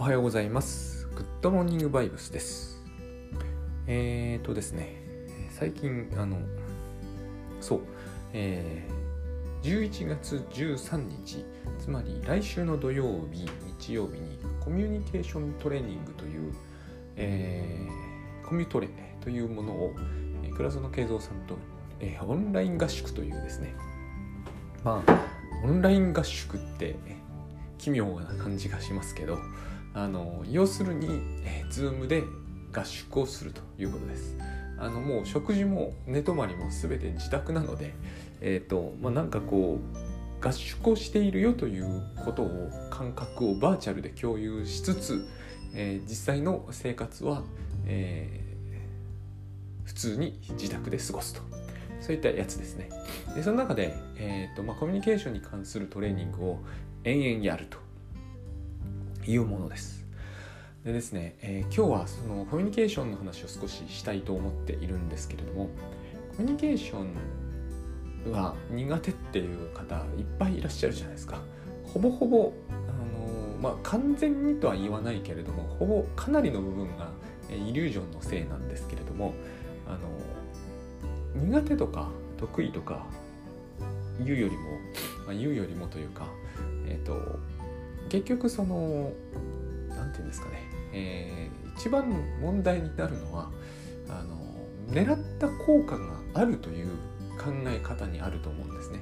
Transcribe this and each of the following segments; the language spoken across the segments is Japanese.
おはようございます。グッドモーニングバイブスです。えーとですね、最近、あの、そう、えー、11月13日、つまり来週の土曜日、日曜日にコミュニケーショントレーニングという、えー、コミュトレというものを、倉園慶三さんと、えーオンライン合宿というですね、まあ、オンライン合宿って、奇妙な感じがしますけどあの要するに、えー、Zoom で合宿をするということです。あのもう食事も寝泊まりも全て自宅なのでえっ、とまあなんかこう合宿をしているよということを感覚をバーチャルで共有しつつ、えー実際の生活は、えー普通に自宅で過ごすと。そういったやつですね。でその中で、えーとまあ、コミュニケーションに関するトレーニングを延々やると。いうものです。でですね、えー今日はそのコミュニケーションの話を少ししたいと思っているんですけれどもコミュニケーションが苦手っていう方いっぱいいらっしゃるじゃないですか。ほぼほぼ、あのーまあ、完全にとは言わないけれどもほぼかなりの部分がえイリュージョンのせいなんですけれども、あのー苦手とか得意とか言うよりも、まあ、言うよりもというかえっ、と結局そのなんていうんですかね、えー一番問題になるのはあの狙った効果があるという考え方にあると思うんですね。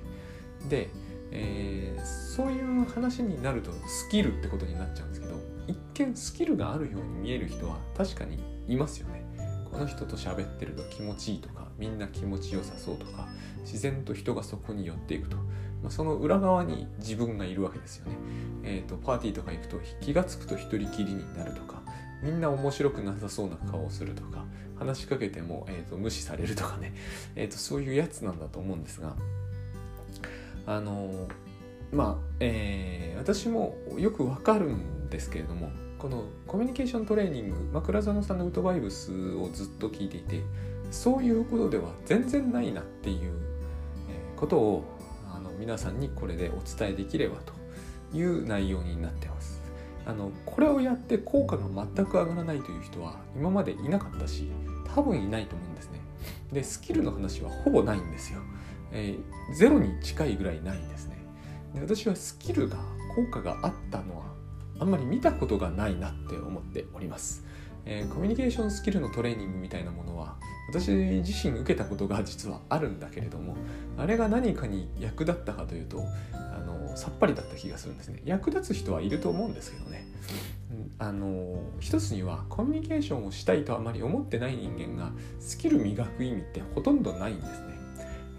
で、えーそういう話になるとスキルってことになっちゃうんですけど一見スキルがあるように見える人は確かにいますよね。この人と喋ってると気持ちいいとかみんな気持ちよさそうとか自然と人がそこに寄っていくと、まあ、その裏側に自分がいるわけですよね。えー、とパーティーとか行くと気が付くと一人きりになるとかみんな面白くなさそうな顔をするとか話しかけても、えー、と無視されるとかね、えー、とそういうやつなんだと思うんですがあのーまあ、えー私もよくわかるんですけれどもこのコミュニケーショントレーニング、まあ、倉園さんのウッドバイブスをずっと聞いていてそういうことでは全然ないなっていうことを皆さんにこれでお伝えできればという内容になってます。あのこれをやって効果が全く上がらないという人は今までいなかったし多分いないと思うんですね。でスキルの話はほぼないんですよ。えーゼロに近いぐらいないんですね。で私はスキルが効果があったのはあんまり見たことがないなって思っております。えーコミュニケーションスキルのトレーニングみたいなものは私自身受けたことが実はあるんだけれどもあれが何かに役立ったかというとあのさっぱりだった気がするんですね。役立つ人はいると思うんですけどね。うんあの一つにはコミュニケーションをしたいとあまり思ってない人間がスキル磨く意味ってほとんどないんですね。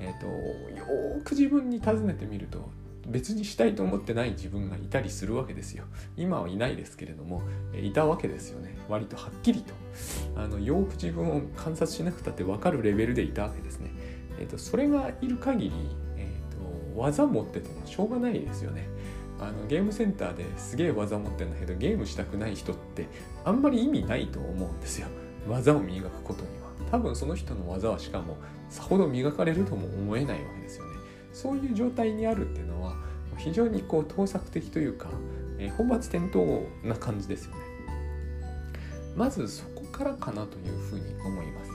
えっ、とよーく自分に尋ねてみると別にしたいと思ってない自分がいたりするわけですよ今はいないですけれどもいたわけですよね割とはっきりとあのよく自分を観察しなくたって分かるレベルでいたわけですね。えっとそれがいる限り、えっと技持っててもしょうがないですよね。あのゲームセンターですげえ技持ってんだけどゲームしたくない人ってあんまり意味ないと思うんですよ。技を磨くことには。多分その人の技はしかもさほど磨かれるとも思えないわけですよね。そういう状態にあるっていうのは非常にこう盗作的というか、えー本末転倒な感じですよね。まずそこからかなというふうに思います。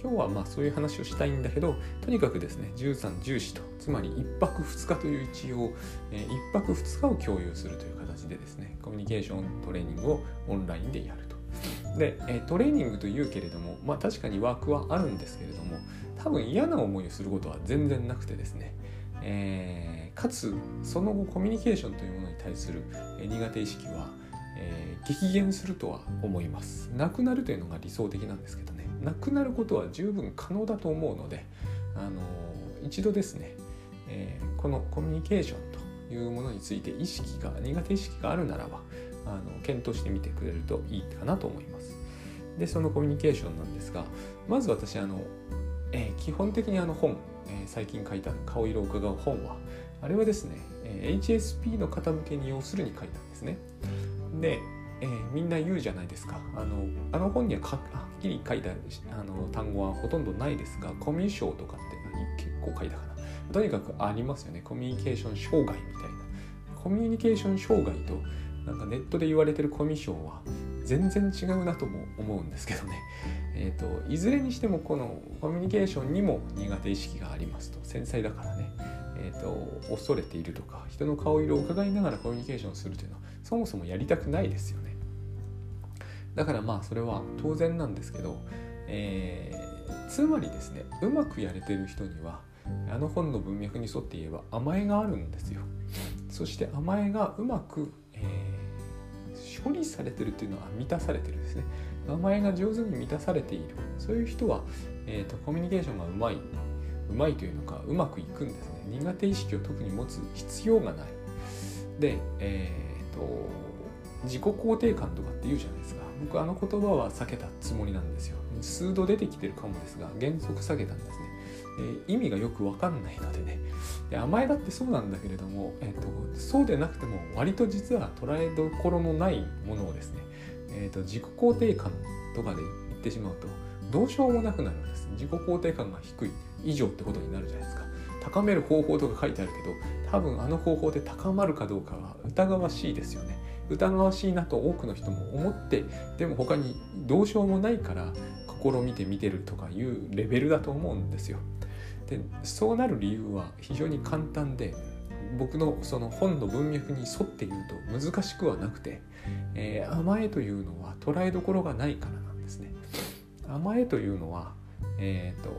今日はまあそういう話をしたいんだけどとにかくですね13、14とつまり1泊2日という一応、えー、1泊2日を共有するという形でですねコミュニケーショントレーニングをオンラインでやると。で、えートレーニングというけれどもまあ確かにワークはあるんですけれども多分嫌な思いをすることは全然なくてですね、えーかつその後コミュニケーションというものに対する苦手意識はえー激減するとは思います。なくなるというのが理想的なんですけどね。なくなることは十分可能だと思うので、あのー一度ですね、えーこのコミュニケーションというものについて意識が苦手意識があるならばあの検討してみてくれるといいかなと思います。でそのコミュニケーションなんですがまず私あの、えー基本的にあの本、えー最近書いた「顔色を伺う本は」あれはですね、えー HSP の方向けに要するに書いたんですね。で、えーみんな言うじゃないですか。あのあの本にははっきり書いたあの単語はほとんどないですがコミュ障とかって何？結構書いたかな。とにかくありますよね。コミュニケーション障害みたいな。コミュニケーション障害となんかネットで言われてるコミュ障は全然違うなとも思うんですけどね、えーと、いずれにしてもこのコミュニケーションにも苦手意識がありますと。繊細だからね、えーと、恐れているとか人の顔色を伺いながらコミュニケーションするというのはそもそもやりたくないですよね。だからまあそれは当然なんですけど、えー、つまりですねうまくやれてる人にはあの本の文脈に沿って言えば甘えがあるんですよ。そして甘えがうまく、えー、処理されてるっていうのは満たされてるんですね。甘えが上手に満たされている。そういう人は、えーと、コミュニケーションがうまい。うまいというのかうまくいくんですね。苦手意識を特に持つ必要がない。でえっ、ー、と自己肯定感とかって言うじゃないですか。僕あの言葉は避けたつもりなんですよ。数度出てきてるかもですが原則下げたんですね。え意味がよく分かんないのでね。で甘えだってそうなんだけれども、えーと、そうでなくても割と実は捉えどころのないものをですね、えーと、自己肯定感とかで言ってしまうとどうしようもなくなるんです。自己肯定感が低い以上ってことになるじゃないですか。高める方法とか書いてあるけど多分あの方法で高まるかどうかは疑わしいですよね。疑わしいなと多くの人も思ってでも他にどうしようもないから試みてみてるとかいうレベルだと思うんですよ。でそうなる理由は非常に簡単で僕のその本の文脈に沿って言うと難しくはなくて、えー、甘えというのは捉えどころがないからなんですね。甘えというのは、え、ー、と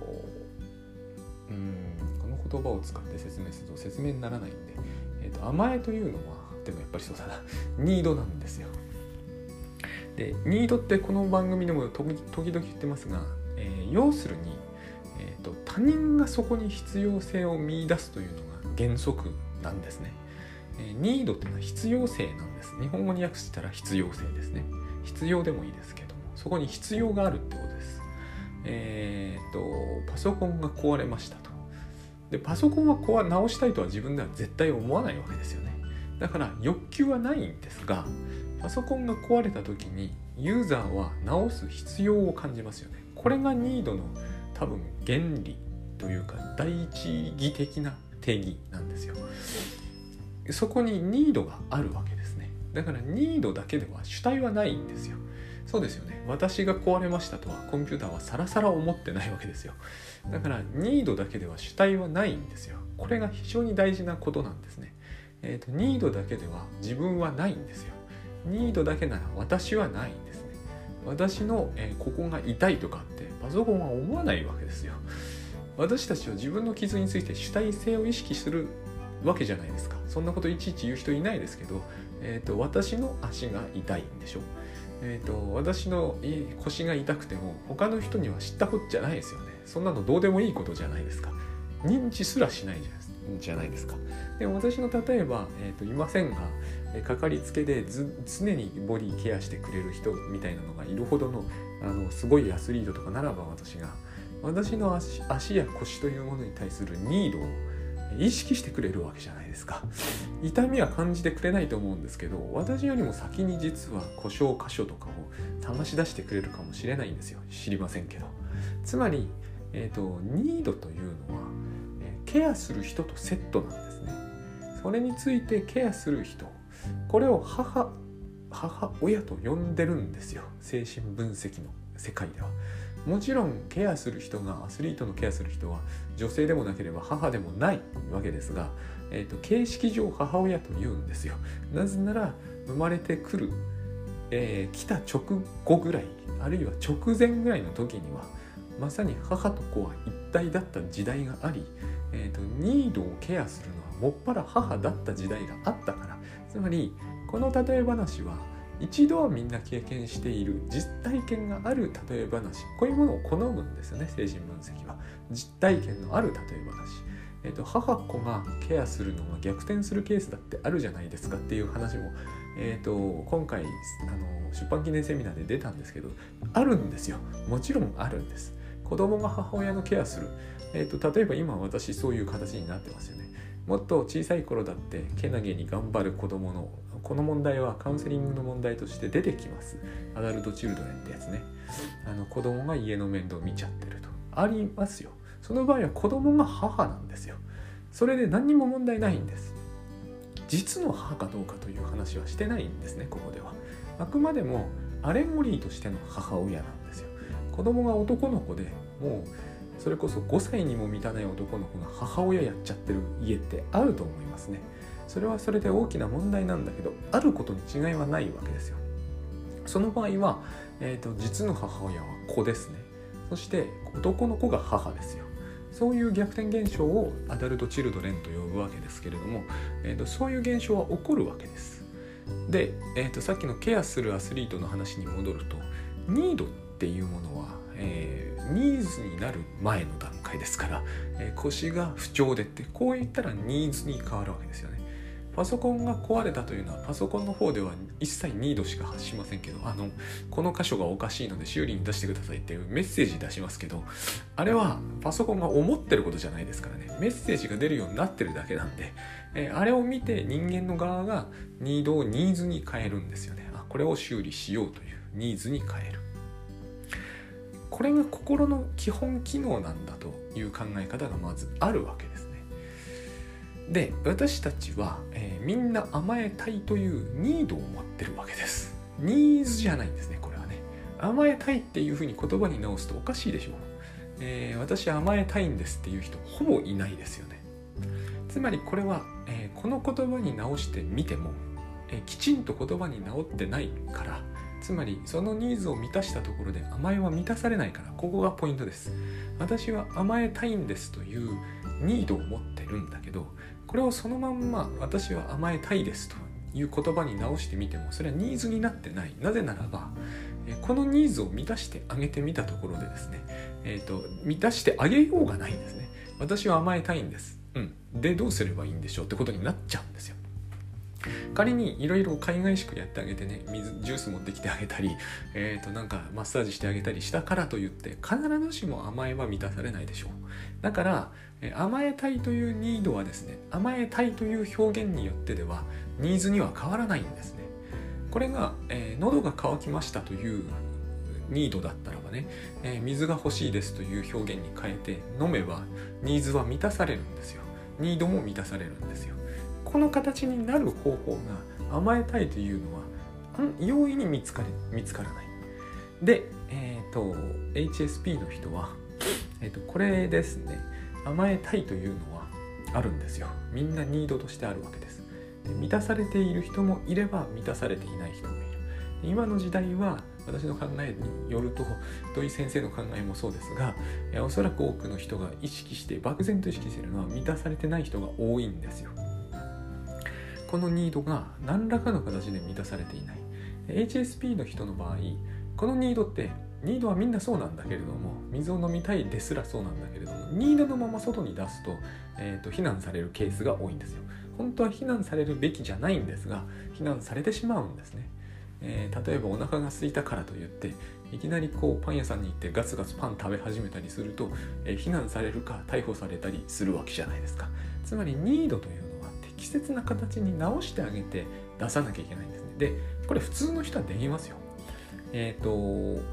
うんこの言葉を使って説明すると説明にならないんで、えーと、甘えというのはでもやっぱりそうだなニードなんですよ。でニードってこの番組でも時々言ってますが、えー、要するにと他人がそこに必要性を見出すというのが原則なんですね。えニードっていうのは必要性なんです。日本語に訳したら必要性ですね。必要でもいいですけども、そこに必要があるってことです。えー、っと、パソコンが壊れましたと。で、パソコンは壊直したいとは自分では絶対思わないわけですよね。だから欲求はないんですが、パソコンが壊れた時にユーザーは直す必要を感じますよね。これがニードの多分原理というか第一義的な定義なんですよそこにニードがあるわけだからニードだけでは主体はないんですよ。そうですよね。私が壊れましたとはコンピューターはさらさら思ってないわけですよ。だからニードだけでは主体はないんですよ。これが非常に大事なことなんですね。えっ、ー、とニードだけでは自分はないんですよ。ニードだけなら私はないんですね。私の、えー、ここが痛いとかってパソコンは思わないわけですよ。私たちは自分の傷について主体性を意識するわけじゃないですか。そんなこといちいち言う人いないですけど、えーと、私の足が痛いんでしょ。えーと、私の腰が痛くても他の人には知ったことじゃないですよね。そんなのどうでもいいことじゃないですか。認知すらしないじゃないですか。でも私の例えば、えーといませんがかかりつけで常にボディケアしてくれる人みたいなのがいるほどのあのすごいアスリートとかならば私が私の足足や腰というものに対するニードを意識してくれるわけじゃないですか。痛みは感じてくれないと思うんですけど私よりも先に実は故障箇所とかを試し出してくれるかもしれないんですよ。知りませんけど。つまり、えーと、ニードというのは、ケアする人とセットなんですね。それについてケアする人これを母母親と呼んでるんですよ。精神分析の世界では。もちろんケアする人がアスリートのケアする人は女性でもなければ母でもないわけですが、えーと、形式上母親と言うんですよ。なぜなら生まれてくる、えー、来た直後ぐらいあるいは直前ぐらいの時にはまさに母と子は一体だった時代があり、えーとニードをケアするのはもっぱら母だった時代があったから。つまりこの例え話は一度はみんな経験している。実体験がある例え話。こういうものを好むんですよね精神分析は。実体験のある例え話。えーと、母子がケアするのが逆転するケースだってあるじゃないですかっていう話も、えーと、今回あの出版記念セミナーで出たんですけどあるんですよ。もちろんあるんです。子供が母親のケアする、えーと例えば今私そういう形になってますよね。もっと小さい頃だってけなげに頑張る子供のこの問題はカウンセリングの問題として出てきます。アダルトチルドレンってやつね。あの子供が家の面倒を見ちゃってると。ありますよ。その場合は子供が母なんですよ。それで何にも問題ないんです。実の母かどうかという話はしてないんですねここでは。あくまでもアレンゴリーとしての母親なんですよ。子供が男の子でもうそれこそ5歳にも満たない男の子が母親やっちゃってる家ってあると思いますね。それはそれで大きな問題なんだけどあることに違いはないわけですよ。その場合は、えーと、実の母親は子ですね。そして男の子が母ですよ。そういう逆転現象をアダルト・チルドレンと呼ぶわけですけれども、えーと、そういう現象は起こるわけです。で、えーと、さっきのケアするアスリートの話に戻るとニードっていうものは、えー、ニーズになる前の段階ですから、えー、腰が不調でってこう言ったらニーズに変わるわけですよね。パソコンが壊れたというのはパソコンの方では一切ニードしか発しませんけどあのこの箇所がおかしいので修理に出してくださいっていうメッセージ出しますけどあれはパソコンが思ってることじゃないですからね。メッセージが出るようになってるだけなんで、えあれを見て人間の側がニードをニーズに変えるんですよね。あこれを修理しようというニーズに変える。これが心の基本機能なんだという考え方がまずあるわけですね。で私たちは、えー、みんな甘えたいというニードを持ってるわけです。ニーズじゃないんですねこれはね。甘えたいっていうふうに言葉に直すとおかしいでしょう、えー、私甘えたいんですっていう人ほぼいないですよね。つまりこれは、えー、この言葉に直してみても、えきちんと言葉に直ってないからつまりそのニーズを満たしたところで甘えは満たされないからここがポイントです。私は甘えたいんですというニードを持ってるんだけどこれをそのまんま私は甘えたいですという言葉に直してみてもそれはニーズになってない。なぜならばこのニーズを満たしてあげてみたところでですね、えーと、満たしてあげようがないんですね。私は甘えたいんです。うん。でどうすればいいんでしょうってことになっちゃうんですよ。仮にいろいろ海外しくやってあげてね水ジュース持ってきてあげたり、えー、となんかマッサージしてあげたりしたからといって必ずしも甘えは満たされないでしょう。だから甘えたいというニードはですね甘えたいという表現によってではニーズには変わらないんですね。これが、えー、喉が渇きましたというニードだったらばね、えー、水が欲しいですという表現に変えて飲めばニーズは満たされるんですよ。ニードも満たされるんですよ。この形になる方法が甘えたいというのは容易に見つかり見つからない。で、えっ、ー、と HSP の人は、えーとこれですね。甘えたいというのはあるんですよ。みんなニードとしてあるわけです。で満たされている人もいれば満たされていない人もいる。今の時代は私の考えによると土井先生の考えもそうですがおそらく多くの人が意識して漠然と意識してるのは満たされてない人が多いんですよ。このニードが何らかの形で満たされていない。HSP の人の場合このニードってニードはみんなそうなんだけれども水を飲みたいですらそうなんだけれどもニードのまま外に出すと,、えーと、非難されるケースが多いんですよ。本当は非難されるべきじゃないんですが非難されてしまうんですね、えー、例えばお腹が空いたからといっていきなりこうパン屋さんに行ってガツガツパン食べ始めたりすると、えー、非難されるか逮捕されたりするわけじゃないですか。つまりニードという適切な形に直してあげて出さなきゃいけないんですね。でこれ普通の人はできますよ。えっ、ー、と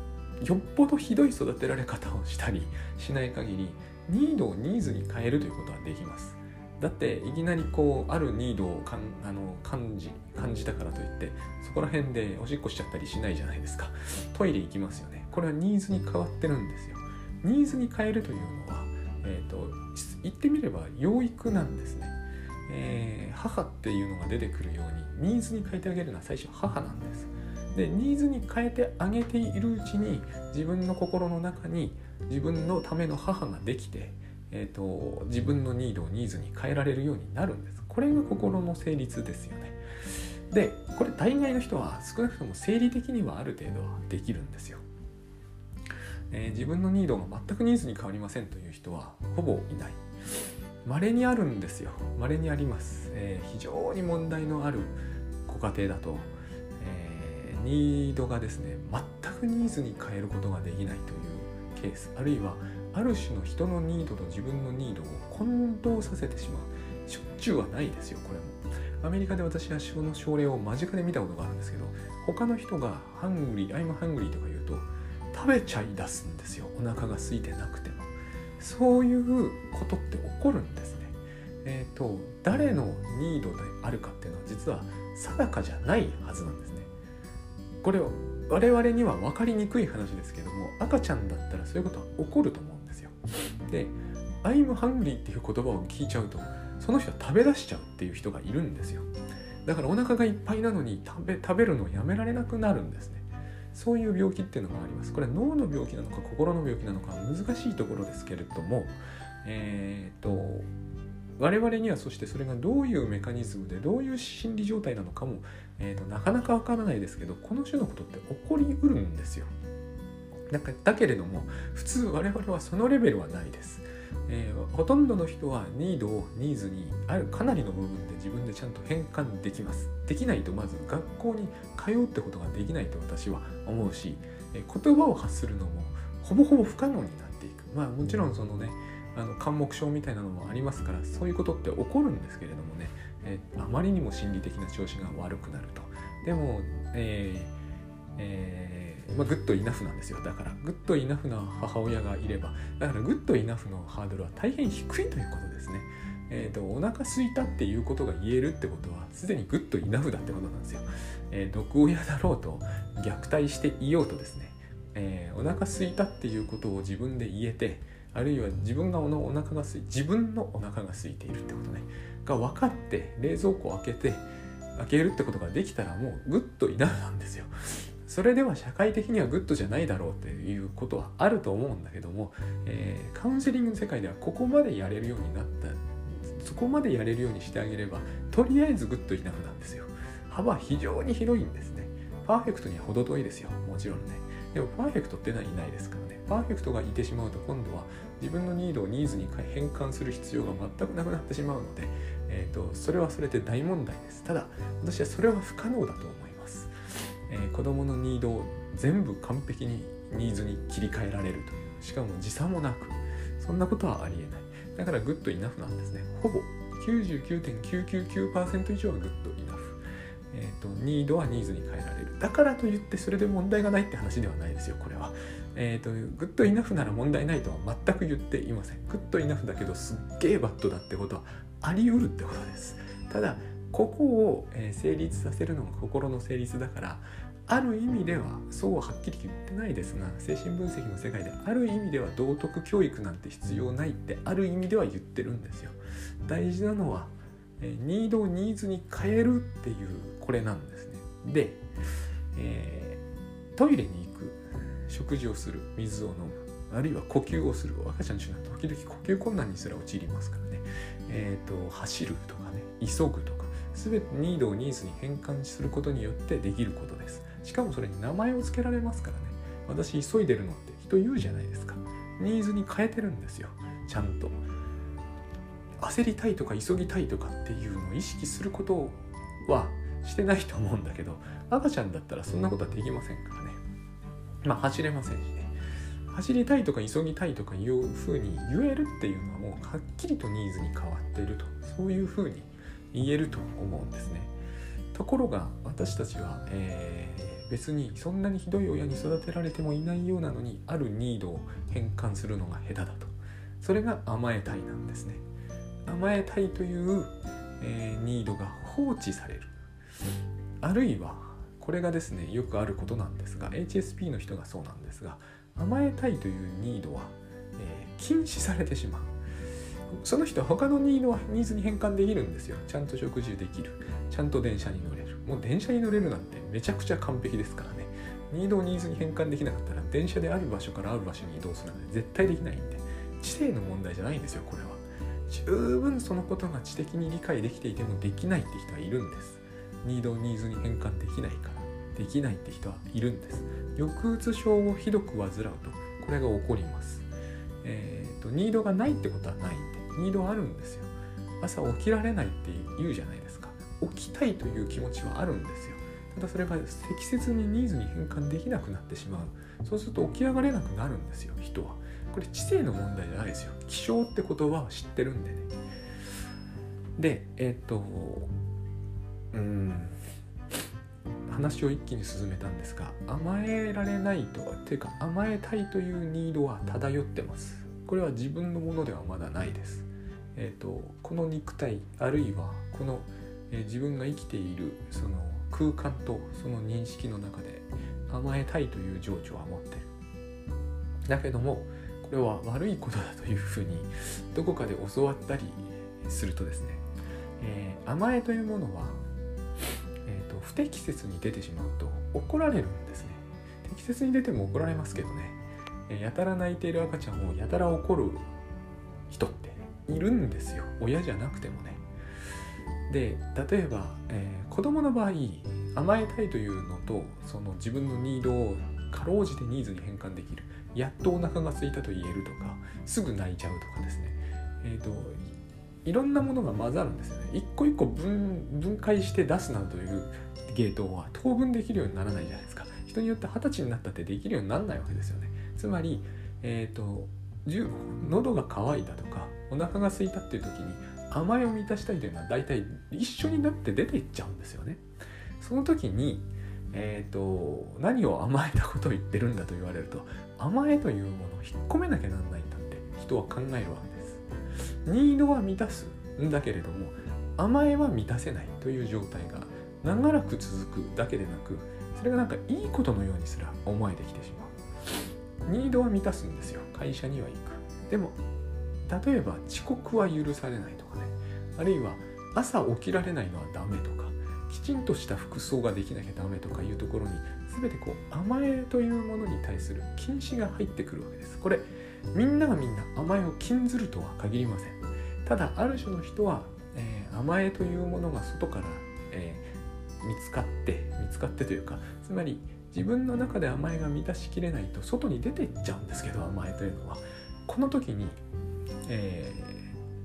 よっぽどひどい育てられ方をしたりしない限りニードをニーズに変えるということはできます。だっていきなりこうあるニードをかんあの感じ感じたからといってそこら辺でおしっこしちゃったりしないじゃないですか。トイレ行きますよね。これはニーズに変わってるんですよ。ニーズに変えるというのは、えーと、言ってみれば養育なんですね、えー、母っていうのが出てくるようにニーズに変えてあげるのは最初母なんです。でニーズに変えてあげているうちに自分の心の中に自分のための母ができて、えーと、自分のニードをニーズに変えられるようになるんです。これが心の成立ですよね。でこれ大概の人は少なくとも生理的にはある程度はできるんですよ、えー、自分のニードが全くニーズに変わりませんという人はほぼいない。稀にあるんですよ。稀にあります、えー、非常に問題のあるご家庭だとえニードがですね全くニーズに変えることができないというケース。あるいはある種の人のニードと自分のニードを混同させてしまう。しょっちゅうはないですよこれも。アメリカで私はその症例を間近で見たことがあるんですけど他の人が hungry、I'm hungry とか言うと食べちゃい出すんですよ。お腹が空いてなくて。そういうことって起こるんですねえーと、誰の need であるかっていうのは実は定かじゃないはずなんですね。これを我々には分かりにくい話ですけども赤ちゃんだったらそういうことは起こると思うんですよ。で「I'm hungry」っていう言葉を聞いちゃうとその人は食べ出しちゃうっていう人がいるんですよ。だからお腹がいっぱいなのに食べ食べるのをやめられなくなるんですね。そういう病気っていうのがあります。これは脳の病気なのか心の病気なのか難しいところですけれども、えっ、ー、と我々にはそしてそれがどういうメカニズムでどういう心理状態なのかも、えーと、なかなかわからないですけどこの種のことって起こりうるんですよ。だだけれども普通我々はそのレベルはないです。えー、ほとんどの人はニードをニーズにあるかなりの部分で自分でちゃんと変換できます。できないとまず学校に通うってことができないと私は思うし、えー、言葉を発するのもほぼほぼ不可能になっていく。まあもちろんそのねあの緘黙症みたいなのもありますからそういうことって起こるんですけれどもね、えー、あまりにも心理的な調子が悪くなるとでも、えーえーまあ、 good enough なんですよ。だから good enough な母親がいれば。だから good enough のハードルは大変低いということですね。えーと、お腹すいたっていうことが言えるってことはすでに good enough だってことなんですよ、えー、毒親だろうと虐待していようとですね、えー、お腹すいたっていうことを自分で言えてあるいは自分がおお腹が空い自分のお腹が空いているってことね。が分かって冷蔵庫を開けて開けるってことができたらもう good enough なんですよ。それでは社会的には good じゃないだろうっていうことはあると思うんだけども、えー、カウンセリングの世界ではここまでやれるようになったそこまでやれるようにしてあげればとりあえずグッドイナフなんですよ。幅非常に広いんですね。パーフェクトには程遠いですよ。もちろんね。でもパーフェクトってのはいないですからね。パーフェクトがいてしまうと今度は自分のニードをニーズに変換する必要が全くなくなってしまうので、えーと、それはそれで大問題です。ただ私はそれは不可能だと思い、えー、子供のニードを全部完璧にニーズに切り替えられるという。しかも時差もなく。そんなことはありえない。だから good enough なんですね。ほぼ。99.999%以上は good enough。えーと、ニードはニーズに変えられる。だからといってそれで問題がないって話ではないですよこれは。えーと、 good enough なら問題ないとは全く言っていません。 good enough だけどすっげえバッドだってことはあり得るってことです。ただここを、え成立させるのが心の成立だからある意味ではそうははっきり言ってないですが精神分析の世界である意味では道徳教育なんて必要ないってある意味では言ってるんですよ。大事なのは、えニードをニーズに変えるっていうこれなんですね。で、えー、トイレに行く食事をする水を飲むあるいは呼吸をする赤ちゃんちは時々呼吸困難にすら陥りますからね。えっ、ー、と走るとかね急ぐとか全てニードをニーズに変換することによってできることです。しかもそれに名前を付けられますからね。私急いでるのって人言うじゃないですか。ニーズに変えてるんですよ。ちゃんと。焦りたいとか急ぎたいとかっていうのを意識することはしてないと思うんだけど赤ちゃんだったらそんなことはできませんからね。まあ走れませんしね。走りたいとか急ぎたいとかいうふうに言えるっていうのはもうはっきりとニーズに変わっていると。そういうふうに言えると思うんですね。ところが私たちは、えー、別にそんなにひどい親に育てられてもいないようなのにあるニードを変換するのが下手だと。それが甘えたいなんですね。甘えたいという、えー、ニードが放置される。あるいはこれがですねよくあることなんですが HSP の人がそうなんですが甘えたいというニードは、えー、禁止されてしまう。その人は他のニードはニーズに変換できるんですよ。ちゃんと食事できる。ちゃんと電車に乗れる。もう電車に乗れるなんてめちゃくちゃ完璧ですからね。ニードをニーズに変換できなかったら電車である場所からある場所に移動するなんて絶対できないんで。知性の問題じゃないんですよこれは。十分そのことが知的に理解できていてもできないって人はいるんです。ニードをニーズに変換できないから。できないって人はいるんです。抑うつ症をひどく患うとこれが起こります。えっ、ー、とニードがないってことはない。んでニードあるんですよ。朝起きられないって言うじゃないですか。起きたいという気持ちはあるんですよ。ただそれが適切にニーズに変換できなくなってしまう。そうすると起き上がれなくなるんですよ人は。これ知性の問題じゃないですよ。気象って言葉は知ってるんでね。でえっ、とうん。話を一気に進めたんですが甘えられないとはていうか甘えたいというニードは漂ってます。これは自分のものではまだないです。えーと、この肉体あるいはこの、えー、自分が生きているその空間とその認識の中で甘えたいという情緒は持ってる。だけどもこれは悪いことだというふうにどこかで教わったりするとですね、えー、甘えというものは、えーと、不適切に出てしまうと怒られるんですね。適切に出ても怒られますけどね、やたら泣いている赤ちゃんをやたら怒る人っているんですよ。親じゃなくてもね。で例えば、えー、子供の場合甘えたいというのとその自分のニードをかろうじてニーズに変換できるやっとお腹が空いたと言えるとかすぐ泣いちゃうとかですね。えっ、ー、といろんなものが混ざるんですよね。一個一個分分解して出すなどというゲートは当分できるようにならないじゃないですか。人によって二十歳になったってできるようにならないわけですよね。つまりえ、ー、と喉が渇いたとかお腹が空いたっていう時に甘えを満たしたいというのは大体一緒になって出ていっちゃうんですよね。その時にえーと、何を甘えたことを言ってるんだと言われると甘えというものを引っ込めなきゃなんないんだって人は考えるわけです。ニードは満たすんだけれども甘えは満たせないという状態が長らく続くだけでなくそれがなんかいいことのようにすら思えてきてしまう。ニードは満たすんですよ。会社には行く。でも例えば遅刻は許されないとかね。あるいは朝起きられないのはダメとかきちんとした服装ができなきゃダメとかいうところに全てこう甘えというものに対する禁止が入ってくるわけです。これみんながみんな甘えを禁ずるとは限りません。ただある種の人は、えー、甘えというものが外から、えー、見つかって見つかってというかつまり自分の中で甘えが満たしきれないと外に出ていっちゃうんですけど甘えというのは。この時に、え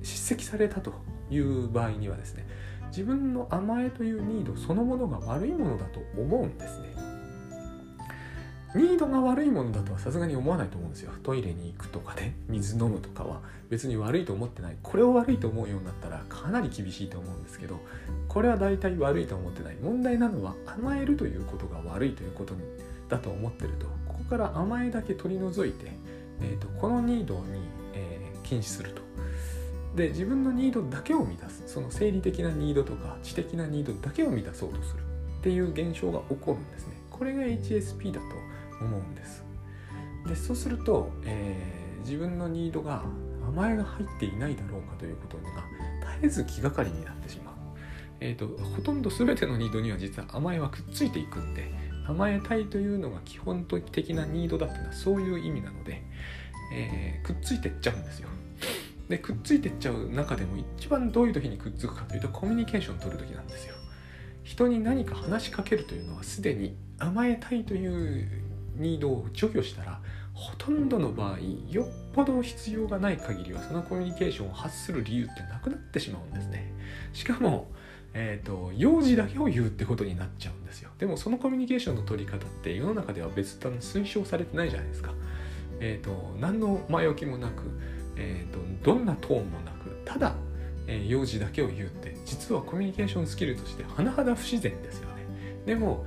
ー、叱責されたという場合にはですね自分の甘えというニードそのものが悪いものだと思うんですね。ニードが悪いものだとはさすがに思わないと思うんですよ。トイレに行くとかね水飲むとかは。別に悪いと思ってない。これを悪いと思うようになったらかなり厳しいと思うんですけどこれは大体悪いと思ってない。問題なのは甘えるということが悪いということにだと思ってると。ここから甘えだけ取り除いて、えーと、とこのニードに、えー、禁止すると。で自分のニードだけを満たす。その生理的なニードとか知的なニードだけを満たそうとするっていう現象が起こるんですね。これが HSP だと思うんです。でそうすると、えー、自分のニードが甘えが入っていないだろうかということが絶えず気がかりになってしまう、えーと、ほとんど全てのニードには実は甘えはくっついていくんで甘えたいというのが基本的なニードだっていうのはそういう意味なので、えー、くっついてっちゃうんですよ。でくっついてっちゃう中でも一番どういう時にくっつくかというとコミュニケーションを取る時なんですよ。人に何か話しかけるというのはすでに甘えたいというニードを除去したらほとんどの場合よっぽど必要がない限りはそのコミュニケーションを発する理由ってなくなってしまうんですね。しかもえーと、用事だけを言うってことになっちゃうんですよ。でもそのコミュニケーションの取り方って世の中では別段推奨されてないじゃないですか。えっ、ー、と何の前置きもなくえーと、どんなトーンもなくただ、えー、用事だけを言うって実はコミュニケーションスキルとして甚だ不自然ですよね。でも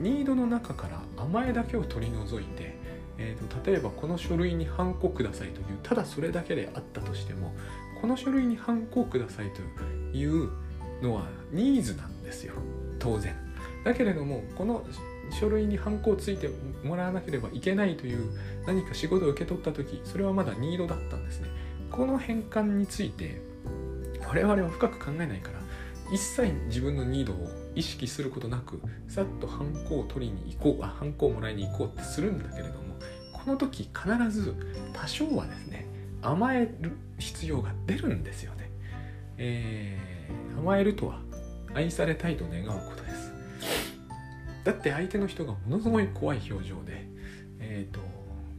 ニードの中から甘えだけを取り除いて、えーと、例えばこの書類にハンコくださいというただそれだけであったとしてもこの書類にハンコをくださいというのはニーズなんですよ。当然。だけれどもこの書類にハンコをついてもらわなければいけないという何か仕事を受け取った時それはまだニードだったんですね。この変換について我々は深く考えないから一切自分のニードを意識することなくさっとハンコを取りに行こうあハンコをもらいに行こうってするんだけれどもこの時必ず多少はですね甘える必要が出るんですよね、えー、甘えるとは愛されたいと願うことです。だって相手の人がものすごい怖い表情で、えーと、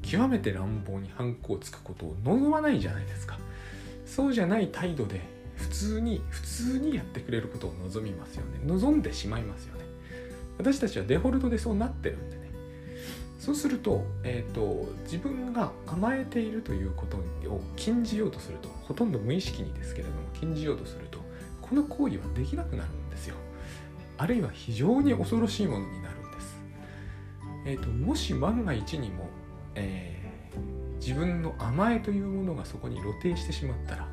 極めて乱暴にハンコをつくことを望まないじゃないですか。そうじゃない態度で普通に普通にやってくれることを望みますよね。望んでしまいますよね。私たちはデフォルトでそうなってるんでね。そうすると,、えーと自分が甘えているということを禁じようとするとほとんど無意識にですけれども禁じようとするとこの行為はできなくなるんですよ。あるいは非常に恐ろしいものになるんです。えーと、もし万が一にも、えー、自分の甘えというものがそこに露呈してしまったら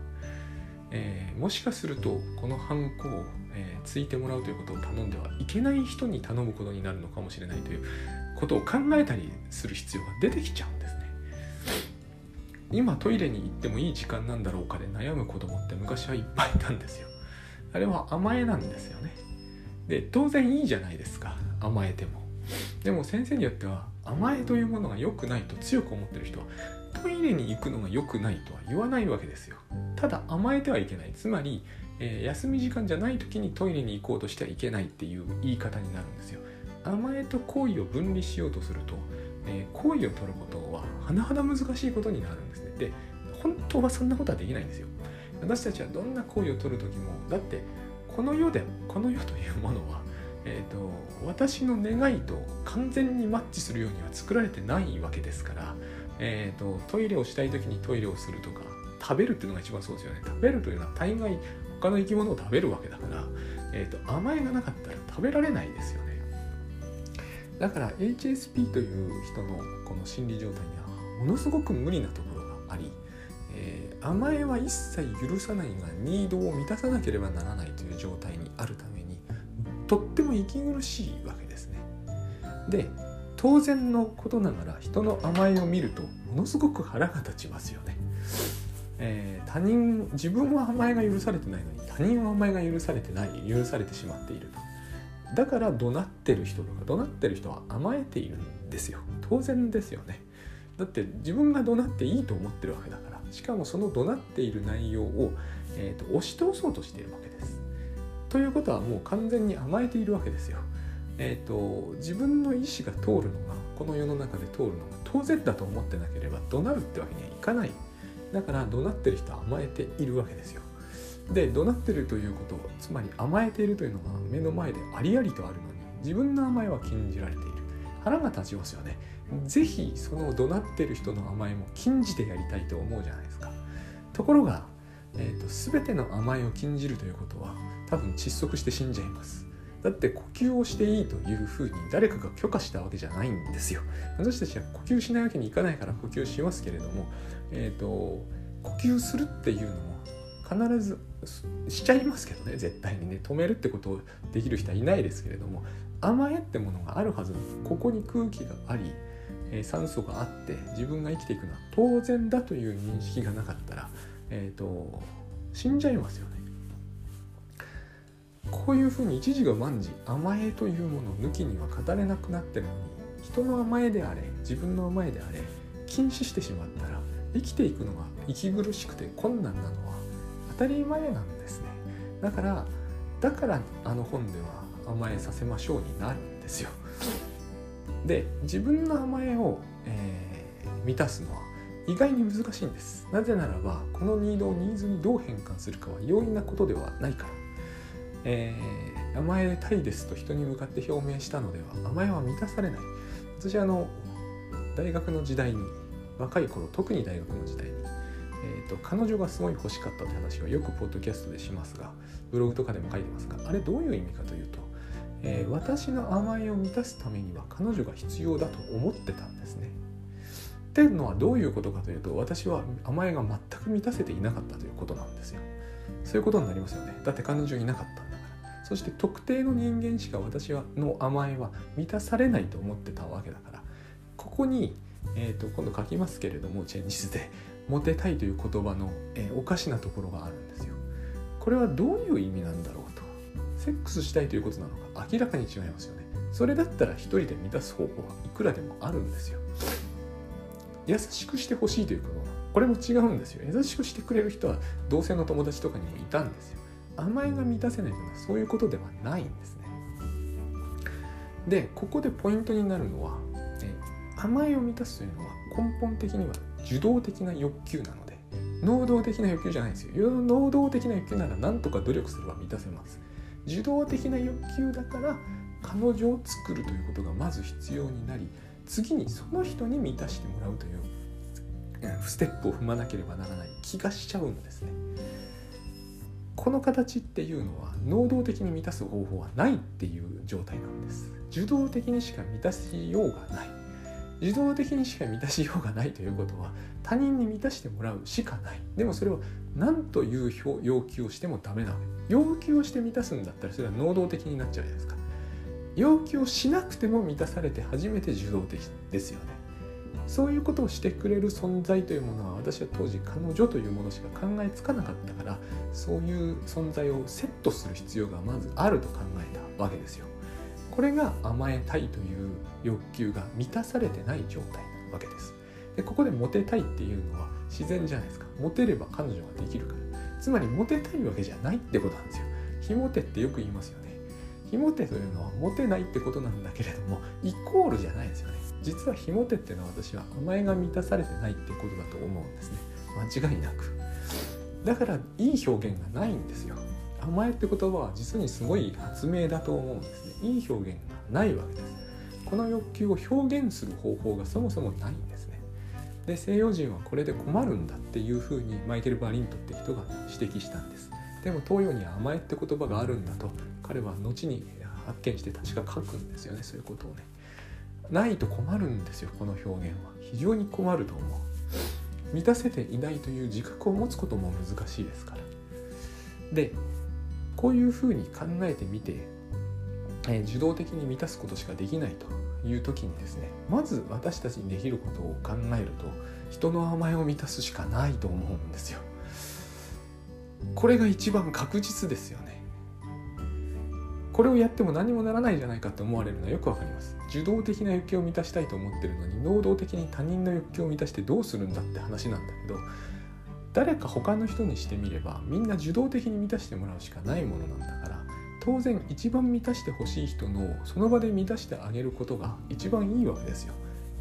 えー、もしかするとこのハンコを、えー、ついてもらうということを頼んではいけない人に頼むことになるのかもしれないということを考えたりする必要が出てきちゃうんですね。今トイレに行ってもいい時間なんだろうかで悩む子供って昔はいっぱいいたんですよ。あれは甘えなんですよね。で当然いいじゃないですか甘えても。でも先生によっては甘えというものが良くないと強く思ってる人はトイレに行くのが良くないとは言わないわけですよ。ただ甘えてはいけない。つまり、えー、休み時間じゃない時にトイレに行こうとしてはいけないっていう言い方になるんですよ。甘えと行為を分離しようとすると、えー、行為を取ることは甚だ難しいことになるんですね。で、本当はそんなことはできないんですよ。私たちはどんな行為を取る時も、だってこの世で、この世というものは、えーと、私の願いと完全にマッチするようには作られてないわけですから、えーと、トイレをしたい時にトイレをするとか食べるっていうのが一番そうですよね。食べるというのは大概他の生き物を食べるわけだから、えーと、甘えがなかったら食べられないですよね。だから HSP という人のこの心理状態にはものすごく無理なところがあり、えー、甘えは一切許さないがニードを満たさなければならないという状態にあるためにとっても息苦しいわけですね。で当然のことながら人の甘えを見るとものすごく腹が立ちますよね、えー、他人自分は甘えが許されてないのに他人は甘えが許されてない許されてしまっていると。だから怒鳴ってる人とか怒鳴ってる人は甘えているんですよ。当然ですよね。だって自分が怒鳴っていいと思ってるわけだから。しかもその怒鳴っている内容を、えーと、押し通そうとしているわけです。ということはもう完全に甘えているわけですよ。えーと、自分の意思が通るのがこの世の中で通るのが当然だと思ってなければ怒鳴るってわけにはいかない。だから怒鳴ってる人は甘えているわけですよ。で怒鳴ってるということつまり甘えているというのが目の前でありありとあるのに自分の甘えは禁じられている。腹が立ちますよね。是非その怒鳴ってる人の甘えも禁じてやりたいと思うじゃないですか。ところが、えーと、全ての甘えを禁じるということは多分窒息して死んじゃいます。だって呼吸をしていいというふうに誰かが許可したわけじゃないんですよ。私たちは呼吸しないわけにいかないから呼吸しますけれどもえ、ー、と呼吸するっていうのも必ずしちゃいますけどね絶対にね。止めるってことをできる人はいないですけれども甘えってものがあるはずここに空気があり、酸素があって自分が生きていくのは当然だという認識がなかったら、えーと、死んじゃいますよね。こういうふうに一時が万事甘えというものを抜きには語れなくなってるのに人の甘えであれ自分の甘えであれ禁止してしまったら生きていくのが息苦しくて困難なのは当たり前なんですね。だからだからあの本では甘えさせましょうになるんですよ。で自分の甘えを、えー、満たすのは意外に難しいんです。なぜならばこのニードをニーズにどう変換するかは容易なことではないから、えー、甘えたいですと人に向かって表明したのでは甘えは満たされない私あの大学の時代に若い頃特に大学の時代にえーと、彼女がすごい欲しかったって話はよくポッドキャストでしますがブログとかでも書いてますがあれどういう意味かというと、えー、私の甘えを満たすためには彼女が必要だと思ってたんですね。っていうのはどういうことかというと私は甘えが全く満たせていなかったということなんですよ。そういうことになりますよね。だって彼女いなかったんだから。そして特定の人間しか私はの甘えは満たされないと思ってたわけだからここに、えーと今度書きますけれどもチェンジスでモテたいという言葉の、えー、おかしなところがあるんですよ。これはどういう意味なんだろうと。セックスしたいということなのか明らかに違いますよね。それだったら一人で満たす方法はいくらでもあるんですよ。優しくしてほしいということこれも違うんですよ。優しくしてくれる人は同性の友達とかにもいたんですよ。甘えが満たせないというのはそういうことではないんですね。で、ここでポイントになるのは、え甘えを満たすというのは根本的には受動的な欲求なので能動的な欲求じゃないんですよ能動的な欲求なら何とか努力すれば満たせます受動的な欲求だから彼女を作るということがまず必要になり次にその人に満たしてもらうというステップを踏まなければならない気がしちゃうんですね。この形っていうのは能動的に満たす方法はないっていう状態なんです。受動的にしか満たしようがない。自動的にしか満たしようがないということは他人に満たしてもらうしかない。でもそれは何という要求をしてもダメなわけ。要求をして満たすんだったらそれは能動的になっちゃうじゃないですか。要求をしなくても満たされて初めて受動的ですよね。そういうことをしてくれる存在というものは私は当時彼女というものしか考えつかなかったからそういう存在をセットする必要がまずあると考えたわけですよ。これが甘えたいという欲求が満たされてない状態なわけです。でここでモテたいっていうのは自然じゃないですか。モテれば彼女ができるから。つまりモテたいわけじゃないってことなんですよ。非モテってよく言いますよね。非モテというのはモテないってことなんだけれどもイコールじゃないですよね。実は非モテっていうのは私は甘えが満たされてないってことだと思うんですね。間違いなく。だからいい表現がないんですよ。甘えって言葉は実にすごい発明だと思うんですね。いい表現がないわけです。この欲求を表現する方法がそもそもないんですね。で西洋人はこれで困るんだっていうふうにマイケル・バリントって人が指摘したんです。でも東洋には甘えって言葉があるんだと彼は後に発見して確か書くんですよねそういうことをね。ないと困るんですよこの表現は。非常に困ると思う。満たせていないという自覚を持つことも難しいですから。でこういうふうに考えてみて、えー、受動的に満たすことしかできないという時にですねまず私たちにできることを考えると人の甘えを満たすしかないと思うんですよ。これが一番確実ですよね。これをやっても何もならないじゃないかって思われるのはよくわかります。受動的な欲求を満たしたいと思ってるのに能動的に他人の欲求を満たしてどうするんだって話なんだけど誰か他の人にしてみればみんな受動的に満たしてもらうしかないものなんだから当然一番満たしてほしい人のその場で満たしてあげることが一番いいわけですよ。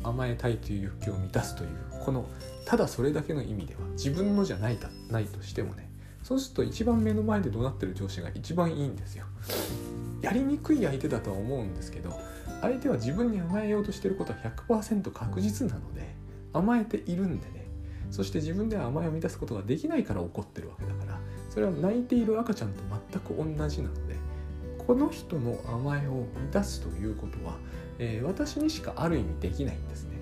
甘えたいという欲求を満たすというこのただそれだけの意味では自分のじゃないないとしてもね。そうすると一番目の前で怒鳴ってる上司が一番いいんですよ。やりにくい相手だとは思うんですけど相手は自分に甘えようとしてることは100%確実なので甘えているんでね。そして自分では甘えを満たすことができないから怒ってるわけだからそれは泣いている赤ちゃんと全く同じなのでこの人の甘えを満たすということは、えー、私にしかある意味できないんですね。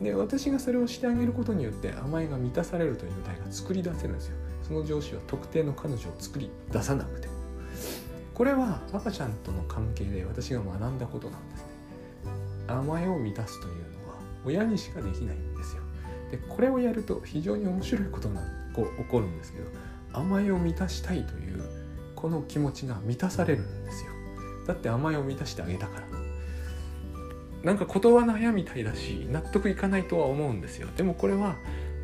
で私がそれをしてあげることによって甘えが満たされるという状態が作り出せるんですよ。その上司は特定の彼女を作り出さなくても。これは赤ちゃんとの関係で私が学んだことなんですね。甘えを満たすというのは親にしかできないんですよ。でこれをやると非常に面白いことがこう起こるんですけど甘えを満たしたいというこの気持ちが満たされるんですよ。だって甘えを満たしてあげたから。なんか言葉の悩みたいだし納得いかないとは思うんですよ。でもこれは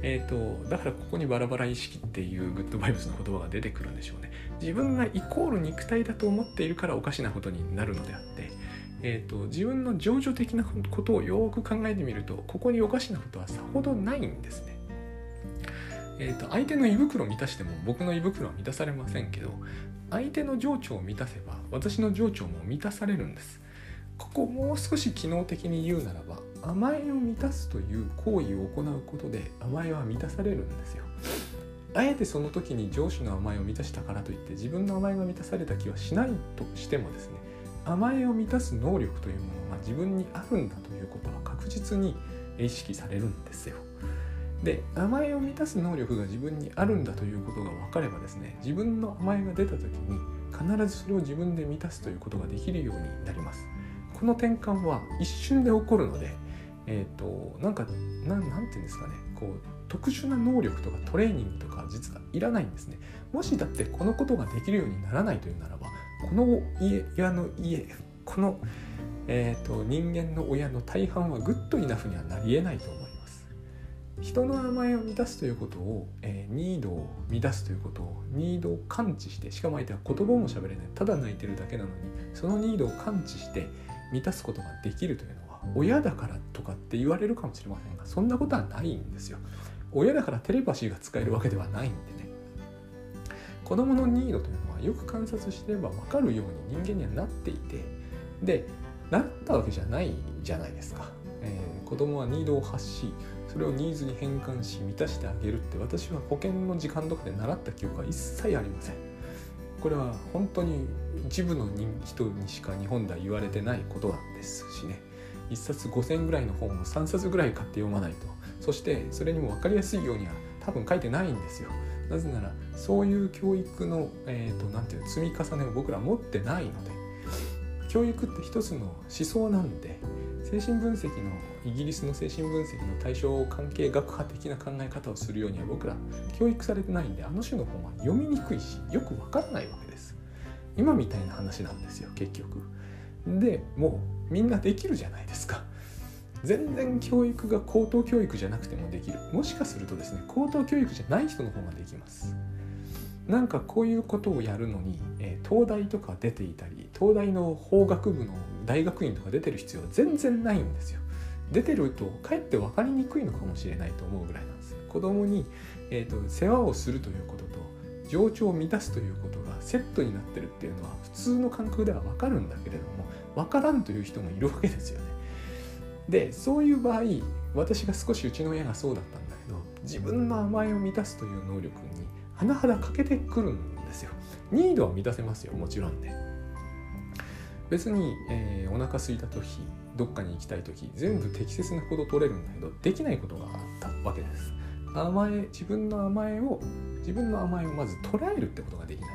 えーと、だからここにバラバラ意識っていうグッドバイブスの言葉が出てくるんでしょうね。自分がイコール肉体だと思っているからおかしなことになるのであって、えーと、自分の情緒的なことをよく考えてみるとここにおかしなことはさほどないんですね。えーと、相手の胃袋を満たしても僕の胃袋は満たされませんけど相手の情緒を満たせば私の情緒も満たされるんです。ここもう少し機能的に言うならば甘えを満たすという行為を行うことで甘えは満たされるんですよ。あえてその時に上司の甘えを満たしたからといって自分の甘えが満たされた気はしないとしてもですね甘えを満たす能力というものが自分にあるんだということは確実に意識されるんですよ。で甘えを満たす能力が自分にあるんだということが分かればですね自分の甘えが出た時に必ずそれを自分で満たすということができるようになります。この転換は一瞬で起こるのでえっ、ー、となんかなんなんていうんですかねこう特殊な能力とかトレーニングとか実はいらないんですね。もしだってこのことができるようにならないというならばこの家の家この、えーと、人間の親の大半はグッドイナフにはなりえないと思います。人の甘えを満たすということを、えー、ニードを満たすということをニードを感知してしかも相手は言葉も喋れない。ただ泣いてるだけなのにそのニードを感知して満たすことができるというのは親だからとかって言われるかもしれませんがそんなことはないんですよ。親だからテレパシーが使えるわけではないんでね。子供のニードというのはよく観察してれば分かるように人間にはなっていてでなったわけじゃないじゃないですか、えー、子供はニードを発しそれをニーズに変換し満たしてあげるって私は保険の時間とかで習った記憶は一切ありません。これは本当に一部の人にしか日本では言われてないことなんですしね。1冊5,000ぐらいの本を3冊ぐらい買って読まないとそしてそれにも分かりやすいようには多分書いてないんですよ。なぜならそういう教育の、えーと、なんていう積み重ねを僕ら持ってないので教育って一つの思想なんで精神分析のイギリスの精神分析の対象関係学派的な考え方をするようには僕ら教育されてないんであの種の本は読みにくいしよくわからないわけです。今みたいな話なんですよ結局。でもうみんなできるじゃないですか。全然教育が高等教育じゃなくてもできる。もしかするとですね高等教育じゃない人の方ができます。なんかこういうことをやるのに、えー、東大とか出ていたり東大の法学部の大学院とか出てる必要は全然ないんですよ。出てるとかえって分かりにくいのかもしれないと思うぐらいなんです子供に、えーと、世話をするということと情緒を満たすということがセットになってるっていうのは普通の感覚では分かるんだけれども分からんという人もいるわけですよね。でそういう場合私が少しうちの親がそうだったんだけど自分の甘えを満たすという能力に甚だ欠けてくるんですよ。ニードは満たせますよもちろんね。別に、えー、お腹空いた時どっかに行きたい時全部適切なこと取れるんだけどできないことがあったわけです。甘え自分の甘えを自分の甘えをまず捉えるってことができない。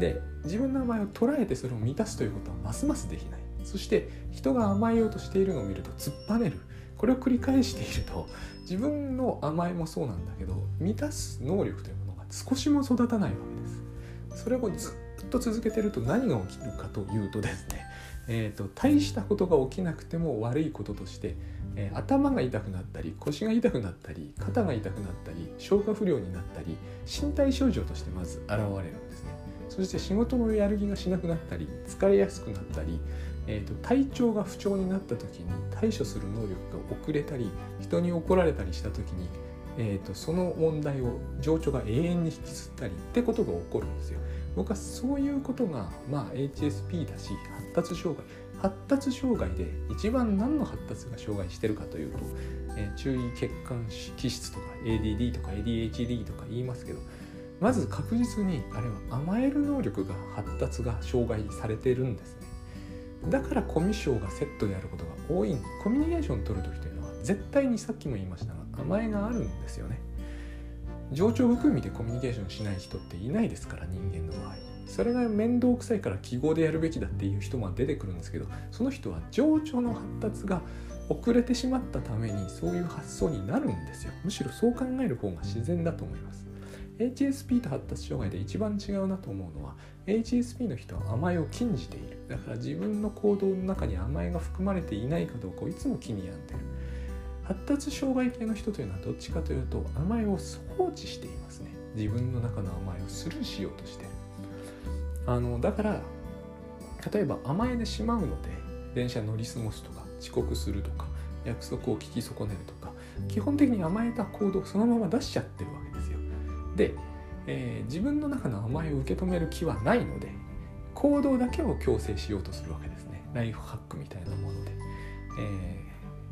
で自分の甘えを捉えてそれを満たすということはますますできない。そして人が甘えようとしているのを見ると突っぱねる。これを繰り返していると自分の甘えもそうなんだけど満たす能力というものが少しも育たないわけです。それをずっと続けてると何が起きるかというとですねえーと、大したことが起きなくても悪いこととして、えー、頭が痛くなったり腰が痛くなったり肩が痛くなったり消化不良になったり身体症状としてまず現れるんですね。そして仕事のやる気がしなくなったり疲れやすくなったり、えーと、体調が不調になった時に対処する能力が遅れたり人に怒られたりした時に、えーと、その問題を情緒が永遠に引きずったりってことが起こるんですよ。僕はそういうことが、まあ、HSP だし発達障害発達障害で一番何の発達が障害してるかというと、えー、注意欠陥気質とか ADD とか ADHD とか言いますけどまず確実にあれは甘える能力が発達が障害されてるんですね。だからコミュ障がセットであることが多い。コミュニケーションを取る時というのは絶対にさっきも言いましたが甘えがあるんですよね。情緒含みでコミュニケーションしない人っていないですから人間の場合。それが面倒くさいから記号でやるべきだっていう人も出てくるんですけどその人は情緒の発達が遅れてしまったためにそういう発想になるんですよ。むしろそう考える方が自然だと思います。HSP と発達障害で一番違うなと思うのは HSP の人は甘えを禁じている。だから自分の行動の中に甘えが含まれていないかどうかをいつも気に病んでる。発達障害系の人というのはどっちかというと甘えを放置していますね。自分の中の甘えをスルーしようとしてる。あのだから例えば甘えてしまうので電車乗り過ごすとか遅刻するとか約束を聞き損ねるとか基本的に甘えた行動をそのまま出しちゃってるわけですよ。で、えー、自分の中の甘えを受け止める気はないので行動だけを強制しようとするわけですね。ライフハックみたいなもので、え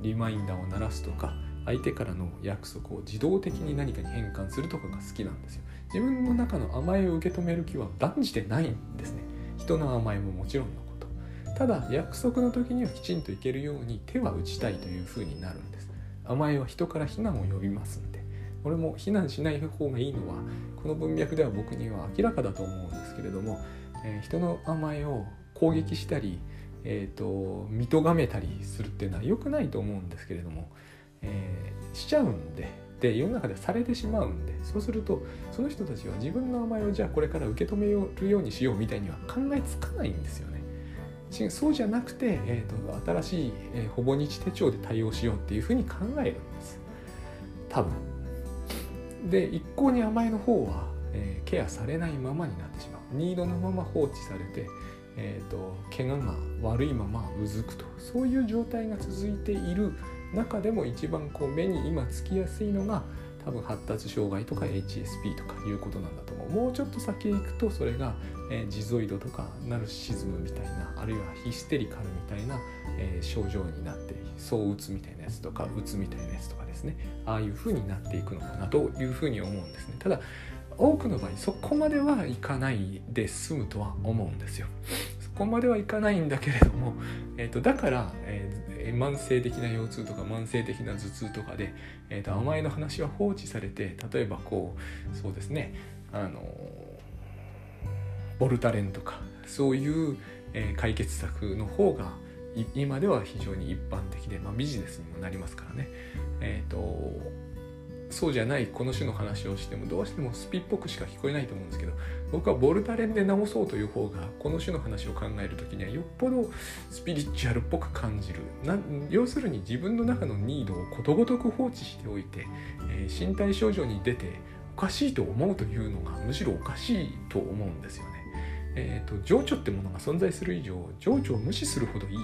ー、リマインダーを鳴らすとか相手からの約束を自動的に何かに変換するとかが好きなんですよ。自分の中の甘えを受け止める気は断じてないんですね。人の甘えももちろんのこと。ただ約束の時にはきちんといけるように手は打ちたいというふうになるんです。甘えは人から非難を呼びますんで。これも非難しない方がいいのはこの文脈では僕には明らかだと思うんですけれども、えー、人の甘えを攻撃したり、えーと、見とがめたりするっていうのは良くないと思うんですけれども、えー、しちゃうんでで世の中でされてしまうんでそうするとその人たちは自分の甘えをじゃあこれから受け止めるようにしようみたいには考えつかないんですよね。そうじゃなくて、えーと、新しい、えー、ほぼ日手帳で対応しようっていうふうに考えるんです。多分。で一向に甘えの方は、えー、ケアされないままになってしまう。ニードのまま放置されて、えーと怪我が悪いままうずくとそういう状態が続いている中でも一番こう目に今つきやすいのが多分発達障害とか HSP とかいうことなんだと思うもうちょっと先へ行くとそれが、えー、ジゾイドとかナルシズムみたいなあるいはヒステリカルみたいな、えー、症状になってそううつみたいなやつとかうつみたいなやつとかですね。ああいう風になっていくのかなというふうに思うんですね。ただ多くの場合そこまではいかないで済むとは思うんですよ。そこまではいかないんだけれども、えーと、だから、えー、慢性的な腰痛とか慢性的な頭痛とかで、えーと、甘えの話は放置されて例えばこうそうですねあのボルタレンとかそういう、え、解決策の方が今では非常に一般的で、まあ、ビジネスにもなりますからね、えーとそうじゃないこの種の話をしてもどうしてもスピっぽくしか聞こえないと思うんですけど僕はボルタレンで直そうという方がこの種の話を考える時にはよっぽどスピリチュアルっぽく感じるな要するに自分の中のニードをことごとく放置しておいて、えー、身体症状に出ておかしいと思うというのがむしろおかしいと思うんですよね。えーと、情緒ってものが存在する以上情緒を無視するほどいい。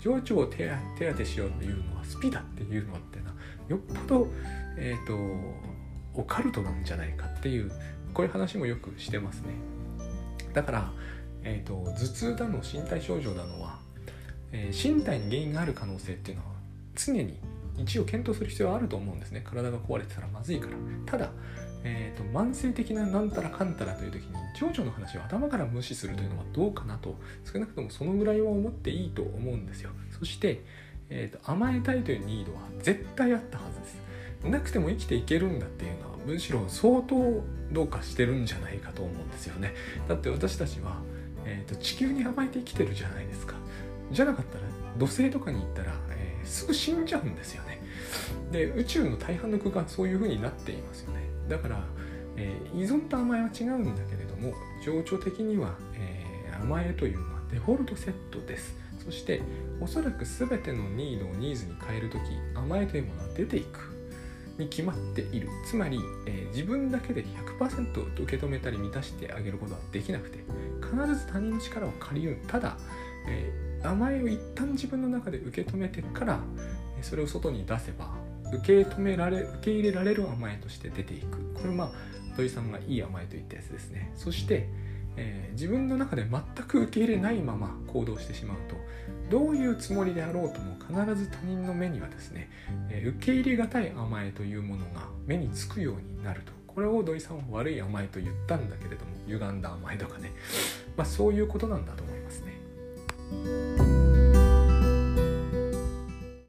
情緒を手当てしようというのはスピだっていうのはっていうのはよっぽどえ、ー、とオカルトなんじゃないかっていうこういう話もよくしてますね。だから、えーと、頭痛だの身体症状なのは、えー、身体に原因がある可能性っていうのは常に一応検討する必要はあると思うんですね。体が壊れてたらまずいから。ただ、えーと、慢性的ななんたらかんたらという時に情緒の話を頭から無視するというのはどうかなと少なくともそのぐらいは思っていいと思うんですよ。そして、えーと甘えたいというニードは絶対あったはずです。なくても生きていけるんだっていうのはむしろ相当どうかしてるんじゃないかと思うんですよね。だって私たちは、えーと、地球に甘えて生きてるじゃないですか。じゃなかったら土星とかに行ったら、えー、すぐ死んじゃうんですよね。で宇宙の大半の空間そういう風になっていますよね。だから、えー、依存と甘えは違うんだけれども情緒的には、えー、甘えというのはデフォルトセットです。そしておそらく全てのニードをニーズに変える時甘えというものは出ていく。に決まっている。つまり、えー、自分だけで100%受け止めたり満たしてあげることはできなくて必ず他人の力を借りる。ただ、えー、甘えを一旦自分の中で受け止めてからそれを外に出せば受け止められ受け入れられる甘えとして出ていく。これまあ土井さんがいい甘えといったやつですね。そして、えー、自分の中で全く受け入れないまま行動してしまうとどういうつもりであろうとも必ず他人の目にはですね、え受け入れがたい甘えというものが目につくようになると。これを土井さんは悪い甘えと言ったんだけれども歪んだ甘えとかね、まあ、そういうことなんだと思いますね。